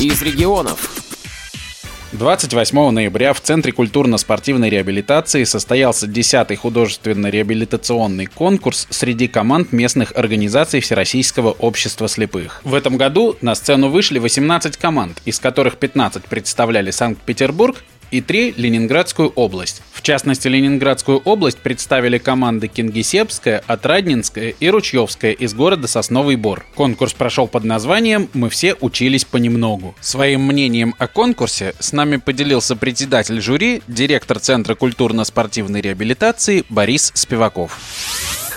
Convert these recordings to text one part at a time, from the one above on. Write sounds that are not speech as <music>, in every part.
из регионов. 28 ноября в Центре культурно-спортивной реабилитации состоялся 10-й художественно-реабилитационный конкурс среди команд местных организаций Всероссийского общества слепых. В этом году на сцену вышли 18 команд, из которых 15 представляли Санкт-Петербург, и три – Ленинградскую область. В частности, Ленинградскую область представили команды Кингисеппская, Отрадненская и Ручьевская из города Сосновый Бор. Конкурс прошел под названием «Мы все учились понемногу». Своим мнением о конкурсе с нами поделился председатель жюри, директор Центра культурно-спортивной реабилитации Борис Спиваков.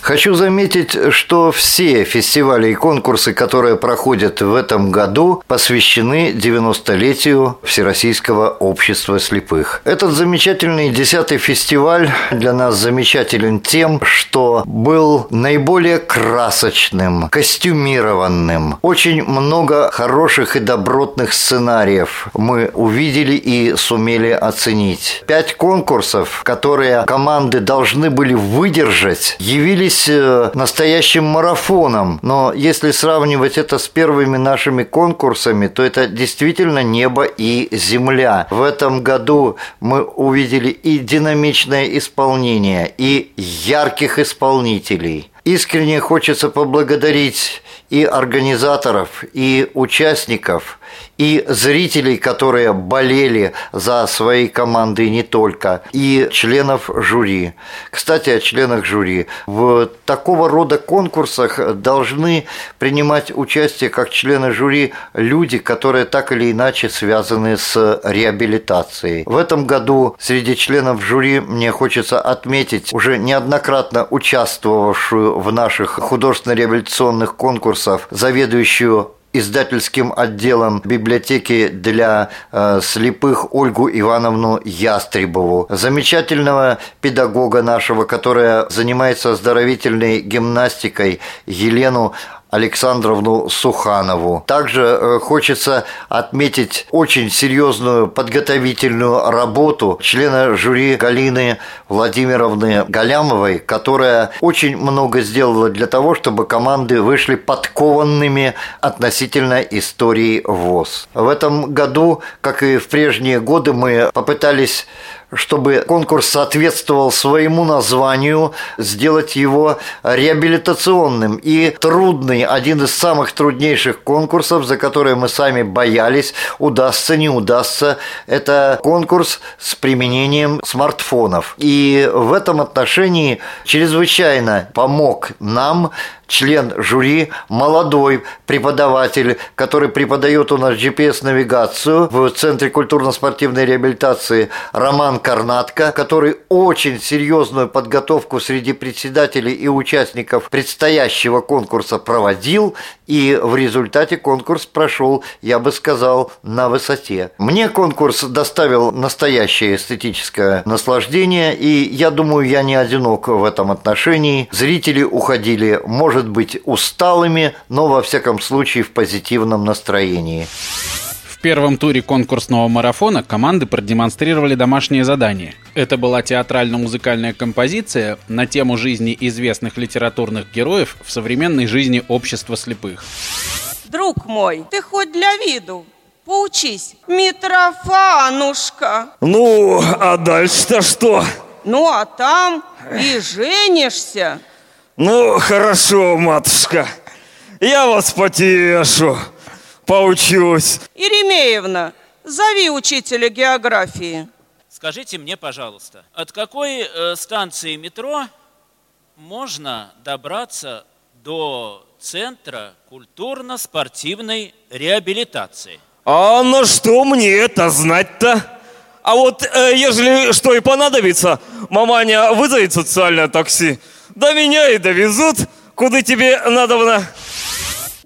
Хочу заметить, что все фестивали и конкурсы, которые проходят в этом году, посвящены 90-летию Всероссийского общества слепых. Этот замечательный десятый фестиваль для нас замечателен тем, что был наиболее красочным, костюмированным. Очень много хороших и добротных сценариев мы увидели и сумели оценить. Пять конкурсов, которые команды должны были выдержать, явились явились э, настоящим марафоном. Но если сравнивать это с первыми нашими конкурсами, то это действительно небо и земля. В этом году мы увидели и динамичное исполнение, и ярких исполнителей. Искренне хочется поблагодарить и организаторов, и участников, и зрителей, которые болели за свои команды не только, и членов жюри. Кстати, о членах жюри. В такого рода конкурсах должны принимать участие как члены жюри люди, которые так или иначе связаны с реабилитацией. В этом году среди членов жюри мне хочется отметить уже неоднократно участвовавшую в наших художественно-реабилитационных конкурсах заведующую издательским отделом библиотеки для э, слепых Ольгу Ивановну Ястребову, замечательного педагога нашего, которая занимается оздоровительной гимнастикой Елену Александровну Суханову. Также э, хочется отметить очень серьезную подготовительную работу члена жюри Галины Владимировны Галямовой, которая очень много сделала для того, чтобы команды вышли подкованными относительно истории ВОЗ. В этом году, как и в прежние годы, мы попытались чтобы конкурс соответствовал своему названию, сделать его реабилитационным. И трудный, один из самых труднейших конкурсов, за которые мы сами боялись, удастся, не удастся, это конкурс с применением смартфонов. И в этом отношении чрезвычайно помог нам член жюри, молодой преподаватель, который преподает у нас GPS-навигацию в Центре культурно-спортивной реабилитации Роман Карнатко, который очень серьезную подготовку среди председателей и участников предстоящего конкурса проводил, и в результате конкурс прошел, я бы сказал, на высоте. Мне конкурс доставил настоящее эстетическое наслаждение, и я думаю, я не одинок в этом отношении. Зрители уходили, может может быть усталыми, но во всяком случае в позитивном настроении. В первом туре конкурсного марафона команды продемонстрировали домашнее задание. Это была театрально-музыкальная композиция на тему жизни известных литературных героев в современной жизни общества слепых. Друг мой, ты хоть для виду поучись, Митрофанушка. Ну, а дальше-то что? Ну, а там и женишься. Ну, хорошо, матушка. Я вас потешу, поучусь. Иремеевна, зови учителя географии. Скажите мне, пожалуйста, от какой э, станции метро можно добраться до Центра культурно-спортивной реабилитации? А на что мне это знать-то? А вот э, ежели что и понадобится, маманя вызовет социальное такси – до меня и довезут, куда тебе надобно.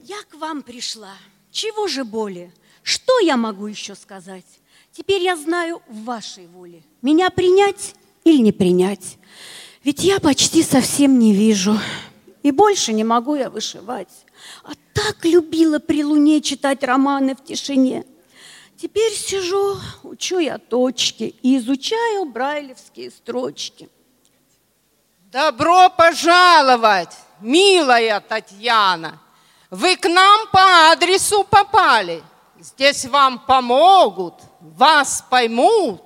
Я к вам пришла. Чего же боли? Что я могу еще сказать? Теперь я знаю в вашей воле. Меня принять или не принять? Ведь я почти совсем не вижу. И больше не могу я вышивать. А так любила при луне читать романы в тишине. Теперь сижу, учу я точки и изучаю брайлевские строчки. Добро пожаловать, милая Татьяна. Вы к нам по адресу попали. Здесь вам помогут, вас поймут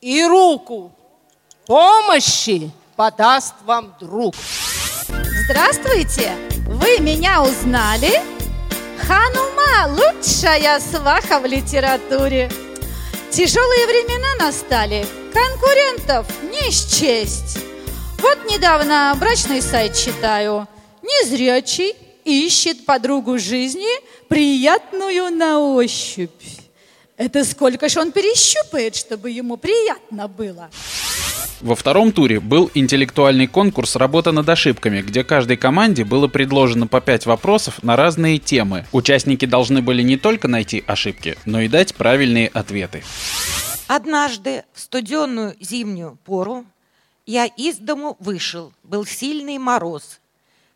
и руку помощи подаст вам друг. Здравствуйте! Вы меня узнали? Ханума – лучшая сваха в литературе. Тяжелые времена настали, конкурентов не счесть. Вот недавно брачный сайт читаю. Незрячий ищет подругу жизни, приятную на ощупь. Это сколько ж он перещупает, чтобы ему приятно было. Во втором туре был интеллектуальный конкурс «Работа над ошибками», где каждой команде было предложено по пять вопросов на разные темы. Участники должны были не только найти ошибки, но и дать правильные ответы. Однажды в студенную зимнюю пору я из дому вышел, был сильный мороз.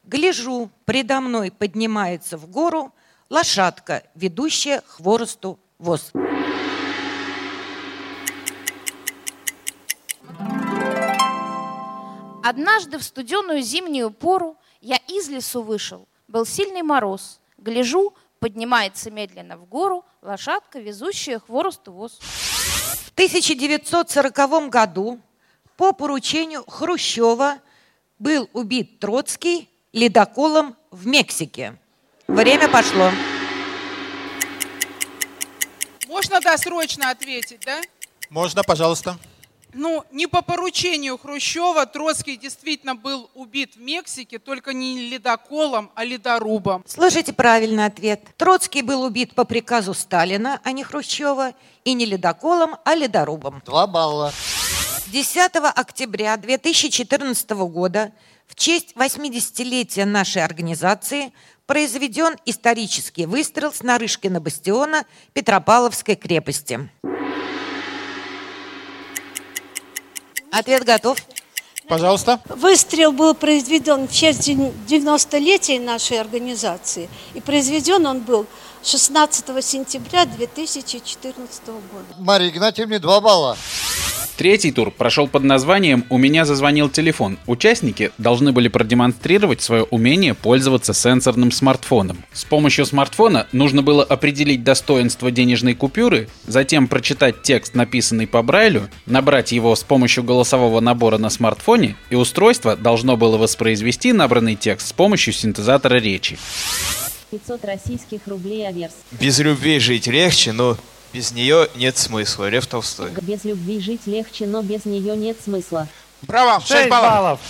Гляжу, предо мной поднимается в гору лошадка, ведущая хворосту воз. Однажды в студеную зимнюю пору я из лесу вышел. Был сильный мороз. Гляжу, поднимается медленно в гору лошадка, везущая хворосту воз. В 1940 году по поручению Хрущева был убит Троцкий ледоколом в Мексике. Время пошло. Можно досрочно ответить, да? Можно, пожалуйста. Ну, не по поручению Хрущева Троцкий действительно был убит в Мексике, только не ледоколом, а ледорубом. Слушайте правильный ответ. Троцкий был убит по приказу Сталина, а не Хрущева, и не ледоколом, а ледорубом. Два балла. 10 октября 2014 года в честь 80-летия нашей организации произведен исторический выстрел с Нарышкина бастиона Петропавловской крепости. Ответ готов. Пожалуйста. Выстрел был произведен в честь 90-летия нашей организации. И произведен он был 16 сентября 2014 года. Мария Игнатьевна, два балла. Третий тур прошел под названием «У меня зазвонил телефон». Участники должны были продемонстрировать свое умение пользоваться сенсорным смартфоном. С помощью смартфона нужно было определить достоинство денежной купюры, затем прочитать текст, написанный по Брайлю, набрать его с помощью голосового набора на смартфоне, и устройство должно было воспроизвести набранный текст с помощью синтезатора речи. 500 российских рублей аверс. Без любви жить легче, но без нее нет смысла. Лев Толстой. Без любви жить легче, но без нее нет смысла. Браво, 6 баллов.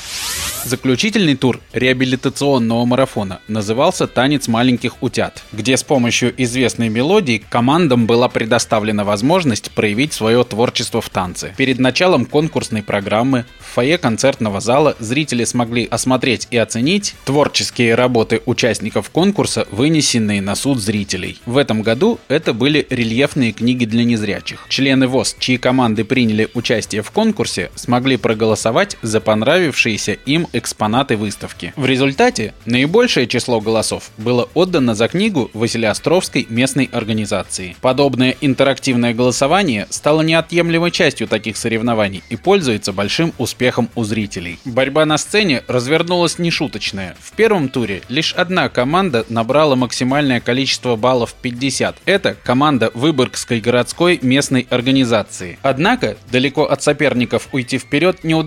Заключительный тур реабилитационного марафона назывался «Танец маленьких утят», где с помощью известной мелодии командам была предоставлена возможность проявить свое творчество в танце. Перед началом конкурсной программы в фойе концертного зала зрители смогли осмотреть и оценить творческие работы участников конкурса, вынесенные на суд зрителей. В этом году это были рельефные книги для незрячих. Члены ВОЗ, чьи команды приняли участие в конкурсе, смогли проголосовать за понравившиеся им экспонаты выставки. В результате наибольшее число голосов было отдано за книгу Василиостровской местной организации. Подобное интерактивное голосование стало неотъемлемой частью таких соревнований и пользуется большим успехом у зрителей. Борьба на сцене развернулась нешуточная. В первом туре лишь одна команда набрала максимальное количество баллов 50. Это команда Выборгской городской местной организации. Однако далеко от соперников уйти вперед не удалось,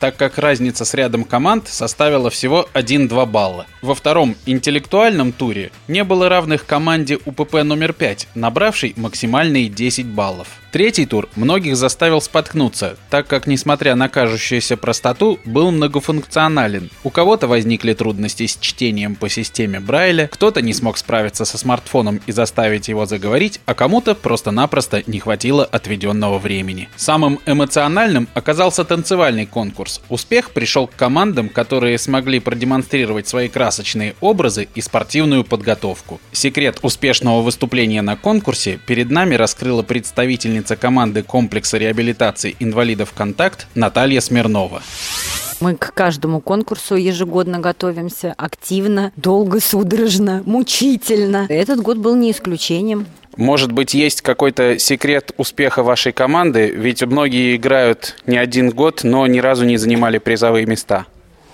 так как разница с рядом команд составила всего 1-2 балла. Во втором интеллектуальном туре не было равных команде УПП номер 5, набравшей максимальные 10 баллов. Третий тур многих заставил споткнуться, так как, несмотря на кажущуюся простоту, был многофункционален. У кого-то возникли трудности с чтением по системе Брайля, кто-то не смог справиться со смартфоном и заставить его заговорить, а кому-то просто-напросто не хватило отведенного времени. Самым эмоциональным оказался танцевальный конкурс. Успех пришел к командам, которые смогли продемонстрировать свои красочные образы и спортивную подготовку. Секрет успешного выступления на конкурсе перед нами раскрыла представительница руководительница команды комплекса реабилитации инвалидов «Контакт» Наталья Смирнова. Мы к каждому конкурсу ежегодно готовимся активно, долго, судорожно, мучительно. Этот год был не исключением. Может быть, есть какой-то секрет успеха вашей команды? Ведь многие играют не один год, но ни разу не занимали призовые места.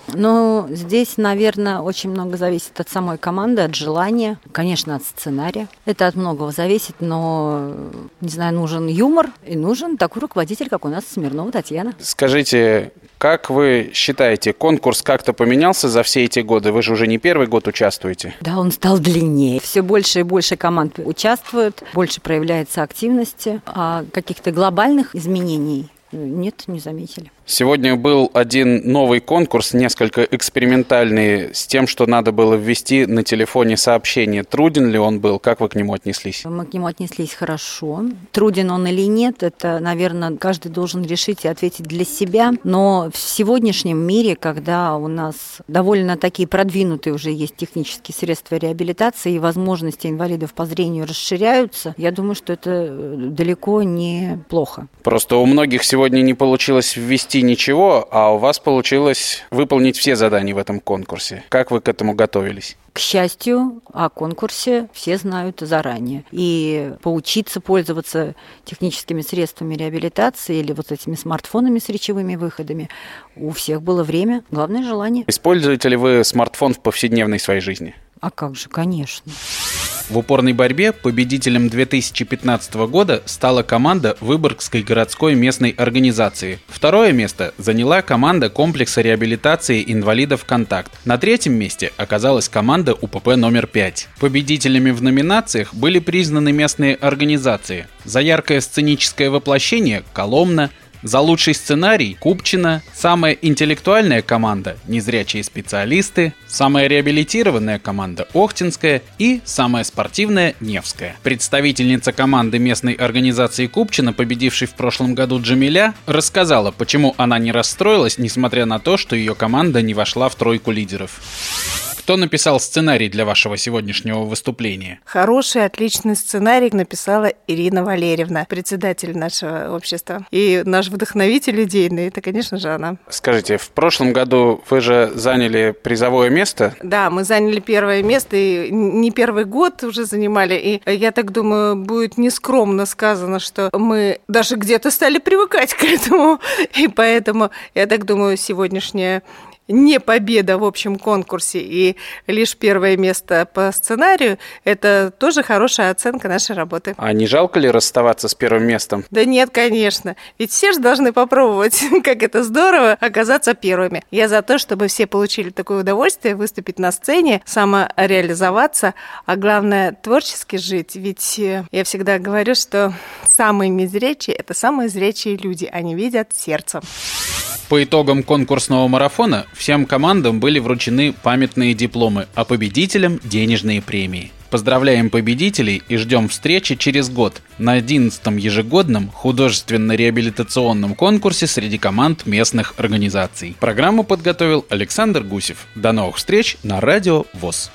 Но здесь, наверное, очень много зависит от самой команды, от желания, конечно, от сценария. Это от многого зависит, но, не знаю, нужен юмор и нужен такой руководитель, как у нас Смирнова Татьяна. Скажите, как вы считаете, конкурс как-то поменялся за все эти годы? Вы же уже не первый год участвуете. Да, он стал длиннее. Все больше и больше команд участвуют, больше проявляется активности, а каких-то глобальных изменений нет, не заметили. Сегодня был один новый конкурс, несколько экспериментальный, с тем, что надо было ввести на телефоне сообщение. Труден ли он был? Как вы к нему отнеслись? Мы к нему отнеслись хорошо. Труден он или нет, это, наверное, каждый должен решить и ответить для себя. Но в сегодняшнем мире, когда у нас довольно такие продвинутые уже есть технические средства реабилитации и возможности инвалидов по зрению расширяются, я думаю, что это далеко не плохо. Просто у многих сегодня не получилось ввести почти ничего, а у вас получилось выполнить все задания в этом конкурсе. Как вы к этому готовились? К счастью, о конкурсе все знают заранее. И поучиться пользоваться техническими средствами реабилитации или вот этими смартфонами с речевыми выходами у всех было время. Главное – желание. Используете ли вы смартфон в повседневной своей жизни? А как же, конечно. В упорной борьбе победителем 2015 года стала команда Выборгской городской местной организации. Второе место заняла команда комплекса реабилитации инвалидов «Контакт». На третьем месте оказалась команда УПП номер 5. Победителями в номинациях были признаны местные организации. За яркое сценическое воплощение – Коломна, за лучший сценарий – Купчина, самая интеллектуальная команда – незрячие специалисты, самая реабилитированная команда – Охтинская и самая спортивная – Невская. Представительница команды местной организации Купчина, победившей в прошлом году Джамиля, рассказала, почему она не расстроилась, несмотря на то, что ее команда не вошла в тройку лидеров. Кто написал сценарий для вашего сегодняшнего выступления? Хороший, отличный сценарий написала Ирина Валерьевна, председатель нашего общества. И наш вдохновитель идейный, это, конечно же, она. Скажите, в прошлом году вы же заняли призовое место? Да, мы заняли первое место, и не первый год уже занимали. И я так думаю, будет нескромно сказано, что мы даже где-то стали привыкать к этому. <laughs> И поэтому, я так думаю, сегодняшняя не победа в общем конкурсе и лишь первое место по сценарию, это тоже хорошая оценка нашей работы. А не жалко ли расставаться с первым местом? Да нет, конечно. Ведь все же должны попробовать, <laughs> как это здорово, оказаться первыми. Я за то, чтобы все получили такое удовольствие выступить на сцене, самореализоваться, а главное творчески жить. Ведь э, я всегда говорю, что самые незрячие – это самые зрячие люди. Они видят сердцем. По итогам конкурсного марафона всем командам были вручены памятные дипломы, а победителям – денежные премии. Поздравляем победителей и ждем встречи через год на 11-м ежегодном художественно-реабилитационном конкурсе среди команд местных организаций. Программу подготовил Александр Гусев. До новых встреч на Радио ВОЗ.